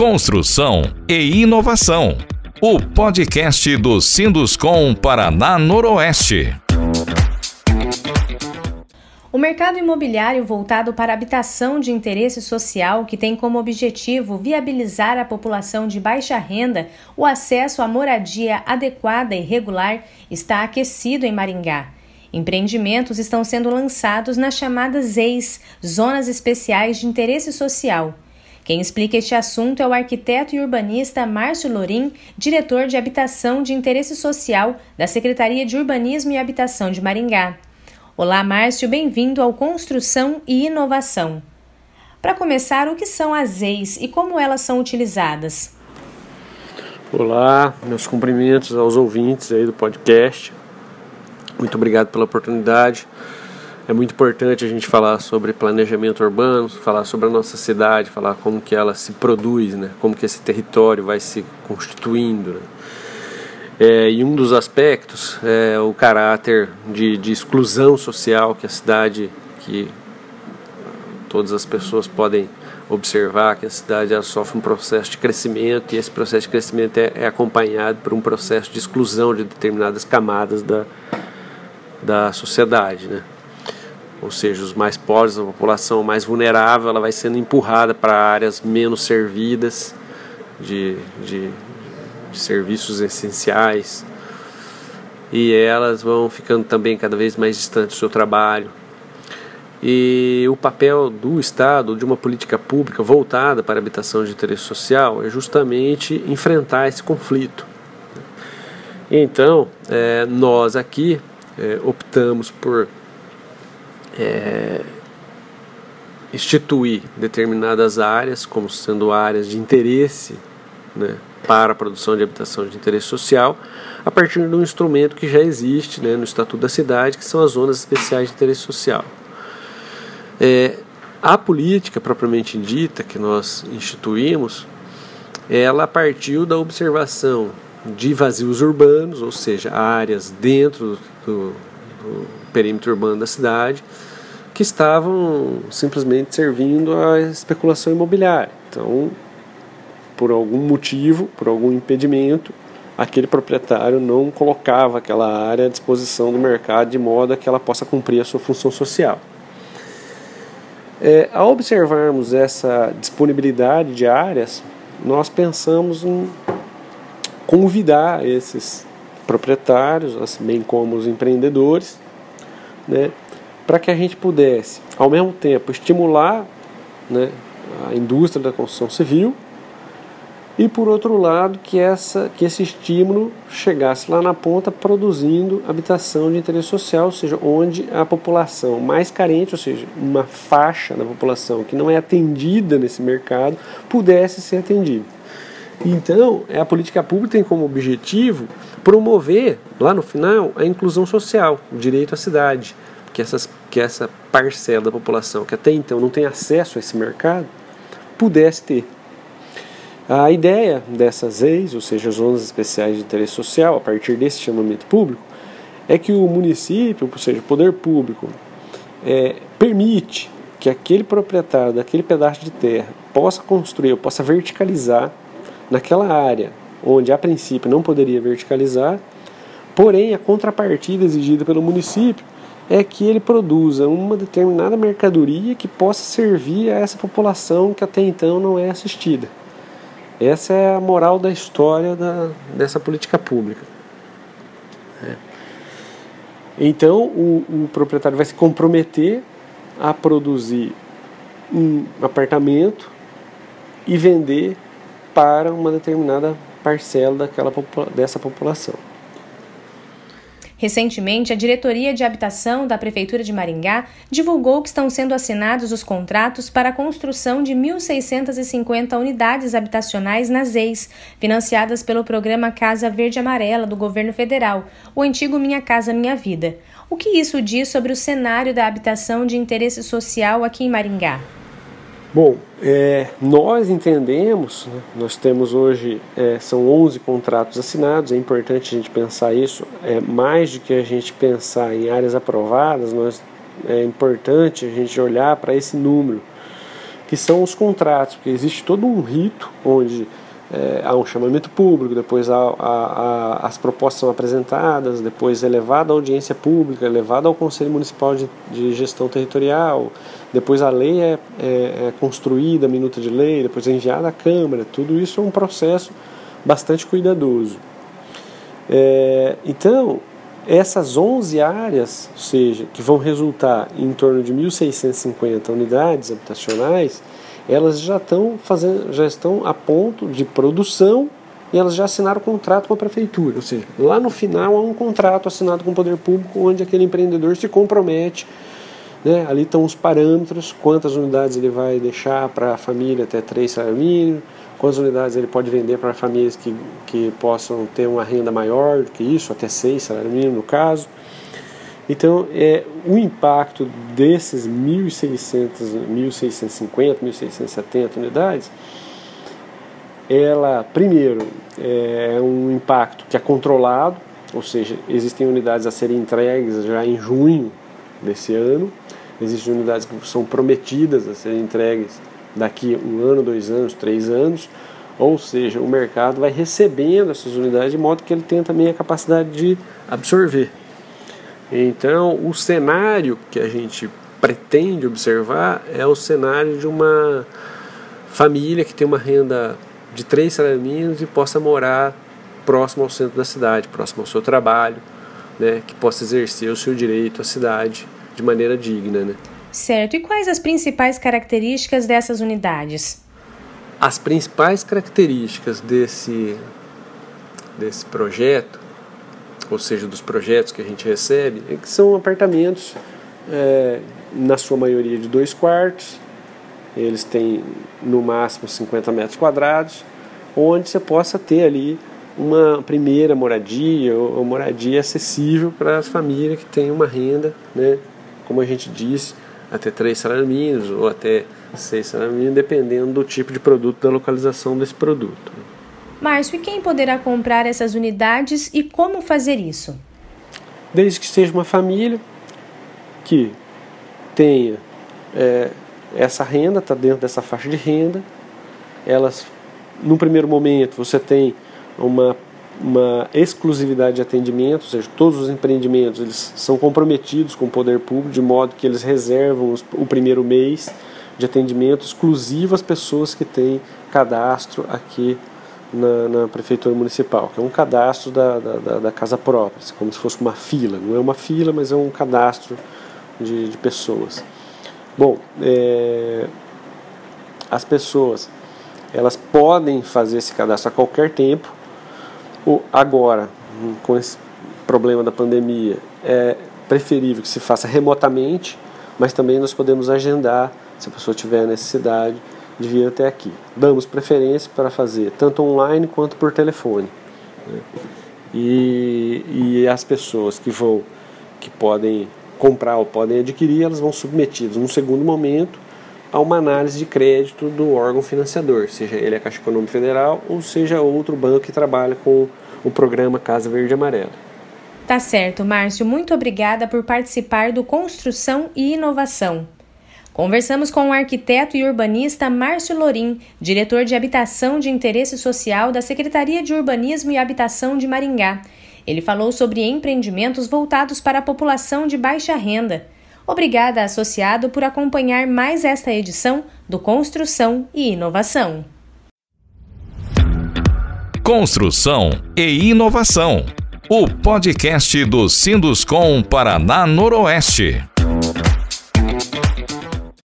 Construção e Inovação. O podcast do Sinduscom Paraná Noroeste. O mercado imobiliário voltado para habitação de interesse social, que tem como objetivo viabilizar à população de baixa renda o acesso à moradia adequada e regular, está aquecido em Maringá. Empreendimentos estão sendo lançados nas chamadas ZEIS, Zonas Especiais de Interesse Social. Quem explica este assunto é o arquiteto e urbanista Márcio Lorim, diretor de Habitação de Interesse Social da Secretaria de Urbanismo e Habitação de Maringá. Olá, Márcio, bem-vindo ao Construção e Inovação. Para começar, o que são as ZEIs e como elas são utilizadas? Olá, meus cumprimentos aos ouvintes aí do podcast. Muito obrigado pela oportunidade. É muito importante a gente falar sobre planejamento urbano, falar sobre a nossa cidade, falar como que ela se produz, né? como que esse território vai se constituindo. Né? É, e um dos aspectos é o caráter de, de exclusão social que a cidade, que todas as pessoas podem observar que a cidade ela sofre um processo de crescimento e esse processo de crescimento é, é acompanhado por um processo de exclusão de determinadas camadas da, da sociedade, né? Ou seja, os mais pobres, a população mais vulnerável, ela vai sendo empurrada para áreas menos servidas de, de, de, serviços essenciais e elas vão ficando também cada vez mais distantes do seu trabalho. E o papel do Estado, de uma política pública voltada para a habitação de interesse social, é justamente enfrentar esse conflito. Então, é, nós aqui é, optamos por é, instituir determinadas áreas como sendo áreas de interesse né, para a produção de habitação de interesse social, a partir de um instrumento que já existe né, no Estatuto da Cidade, que são as zonas especiais de interesse social. É, a política propriamente dita que nós instituímos, ela partiu da observação de vazios urbanos, ou seja, áreas dentro do, do perímetro urbano da cidade, que estavam simplesmente servindo à especulação imobiliária. Então, por algum motivo, por algum impedimento, aquele proprietário não colocava aquela área à disposição do mercado de modo que ela possa cumprir a sua função social. É, ao observarmos essa disponibilidade de áreas, nós pensamos em convidar esses proprietários, bem como os empreendedores, né, para que a gente pudesse, ao mesmo tempo, estimular né, a indústria da construção civil e, por outro lado, que, essa, que esse estímulo chegasse lá na ponta produzindo habitação de interesse social, ou seja, onde a população mais carente, ou seja, uma faixa da população que não é atendida nesse mercado, pudesse ser atendida. Então, a política pública tem como objetivo promover, lá no final, a inclusão social, o direito à cidade, que, essas, que essa parcela da população que até então não tem acesso a esse mercado pudesse ter. A ideia dessas leis, ou seja, zonas especiais de interesse social, a partir desse chamamento público, é que o município, ou seja, o poder público, é, permite que aquele proprietário daquele pedaço de terra possa construir, possa verticalizar naquela área onde a princípio não poderia verticalizar, porém a contrapartida exigida pelo município é que ele produza uma determinada mercadoria que possa servir a essa população que até então não é assistida. Essa é a moral da história da, dessa política pública. É. Então, o, o proprietário vai se comprometer a produzir um apartamento e vender para uma determinada parcela daquela, dessa população. Recentemente, a Diretoria de Habitação da Prefeitura de Maringá divulgou que estão sendo assinados os contratos para a construção de 1.650 unidades habitacionais nas EIs, financiadas pelo programa Casa Verde Amarela do governo federal, o antigo Minha Casa Minha Vida. O que isso diz sobre o cenário da habitação de interesse social aqui em Maringá? Bom, é, nós entendemos, né, nós temos hoje, é, são 11 contratos assinados, é importante a gente pensar isso, é, mais do que a gente pensar em áreas aprovadas, nós, é importante a gente olhar para esse número, que são os contratos, porque existe todo um rito onde é, há um chamamento público, depois há, há, há, as propostas são apresentadas, depois é levada à audiência pública, é levada ao Conselho Municipal de, de Gestão Territorial, depois a lei é, é, é, construída, a minuta de lei, depois é enviada à Câmara, tudo isso é um processo bastante cuidadoso. É, então, essas 11 áreas, ou seja, que vão resultar em torno de 1.650 unidades habitacionais, elas já estão fazendo, já estão a ponto de produção e elas já assinaram contrato com a prefeitura, ou seja, lá no final há um contrato assinado com o poder público onde aquele empreendedor se compromete, né? ali estão os parâmetros, quantas unidades ele vai deixar para a família até três salários mínimos, quantas unidades ele pode vender para famílias que, que possam ter uma renda maior do que isso, até seis salários mínimos no caso. Então, é, o impacto desses 1.600, 1.650, 1.670 unidades, ela, primeiro, é um impacto que é controlado, ou seja, existem unidades a serem entregues já em junho desse ano, existem unidades que são prometidas a serem entregues daqui um ano, dois anos, três anos, ou seja, o mercado vai recebendo essas unidades de modo que ele tenha também a capacidade de absorver. Então, o cenário que a gente pretende observar é o cenário de uma família que tem uma renda de três salários mínimos e possa morar próximo ao centro da cidade, próximo ao seu trabalho, né, que possa exercer o seu direito à cidade de maneira digna. Né. Certo. E quais as principais características dessas unidades? As principais características desse, desse projeto ou seja, dos projetos que a gente recebe, é que são apartamentos, é, na sua maioria de dois quartos, eles têm no máximo 50 metros quadrados, onde você possa ter ali uma primeira moradia ou, moradia acessível para as famílias que têm uma renda, né, como a gente disse, até três salários mínimos ou até seis salários mínimos, dependendo do tipo de produto, da localização desse produto. Márcio, e quem poderá comprar essas unidades e como fazer isso? Desde que seja uma família que tenha é, essa renda, está dentro dessa faixa de renda, elas, no primeiro momento, você tem uma, uma exclusividade de atendimento, ou seja, todos os empreendimentos eles são comprometidos com o poder público, de modo que eles reservam os, o primeiro mês de atendimento exclusivo às pessoas que têm cadastro aqui na, na, prefeitura municipal, que é um cadastro da, da, da, casa própria, como se fosse uma fila. Não é uma fila, mas é um cadastro de, de pessoas. Bom, é, as pessoas elas podem fazer esse cadastro a qualquer tempo. Ou agora, com esse problema da pandemia, é preferível que se faça remotamente, mas também nós podemos agendar, se a pessoa tiver necessidade, de vir até aqui. Damos preferência para fazer tanto online quanto por telefone. Né? E, e as pessoas que vão, que podem comprar ou podem adquirir, elas vão submetidas, num segundo momento, a uma análise de crédito do órgão financiador, seja ele a Caixa Econômica Federal ou seja outro banco que trabalha com o programa Casa Verde e Amarela. Tá certo, Márcio. Muito obrigada por participar do Construção e Inovação. Conversamos com o arquiteto e urbanista Márcio Lorim, diretor de Habitação de Interesse Social da Secretaria de Urbanismo e Habitação de Maringá. Ele falou sobre empreendimentos voltados para a população de baixa renda. Obrigada, associado, por acompanhar mais esta edição do Construção e Inovação. Construção e Inovação, o podcast do Sinduscom Paraná Noroeste.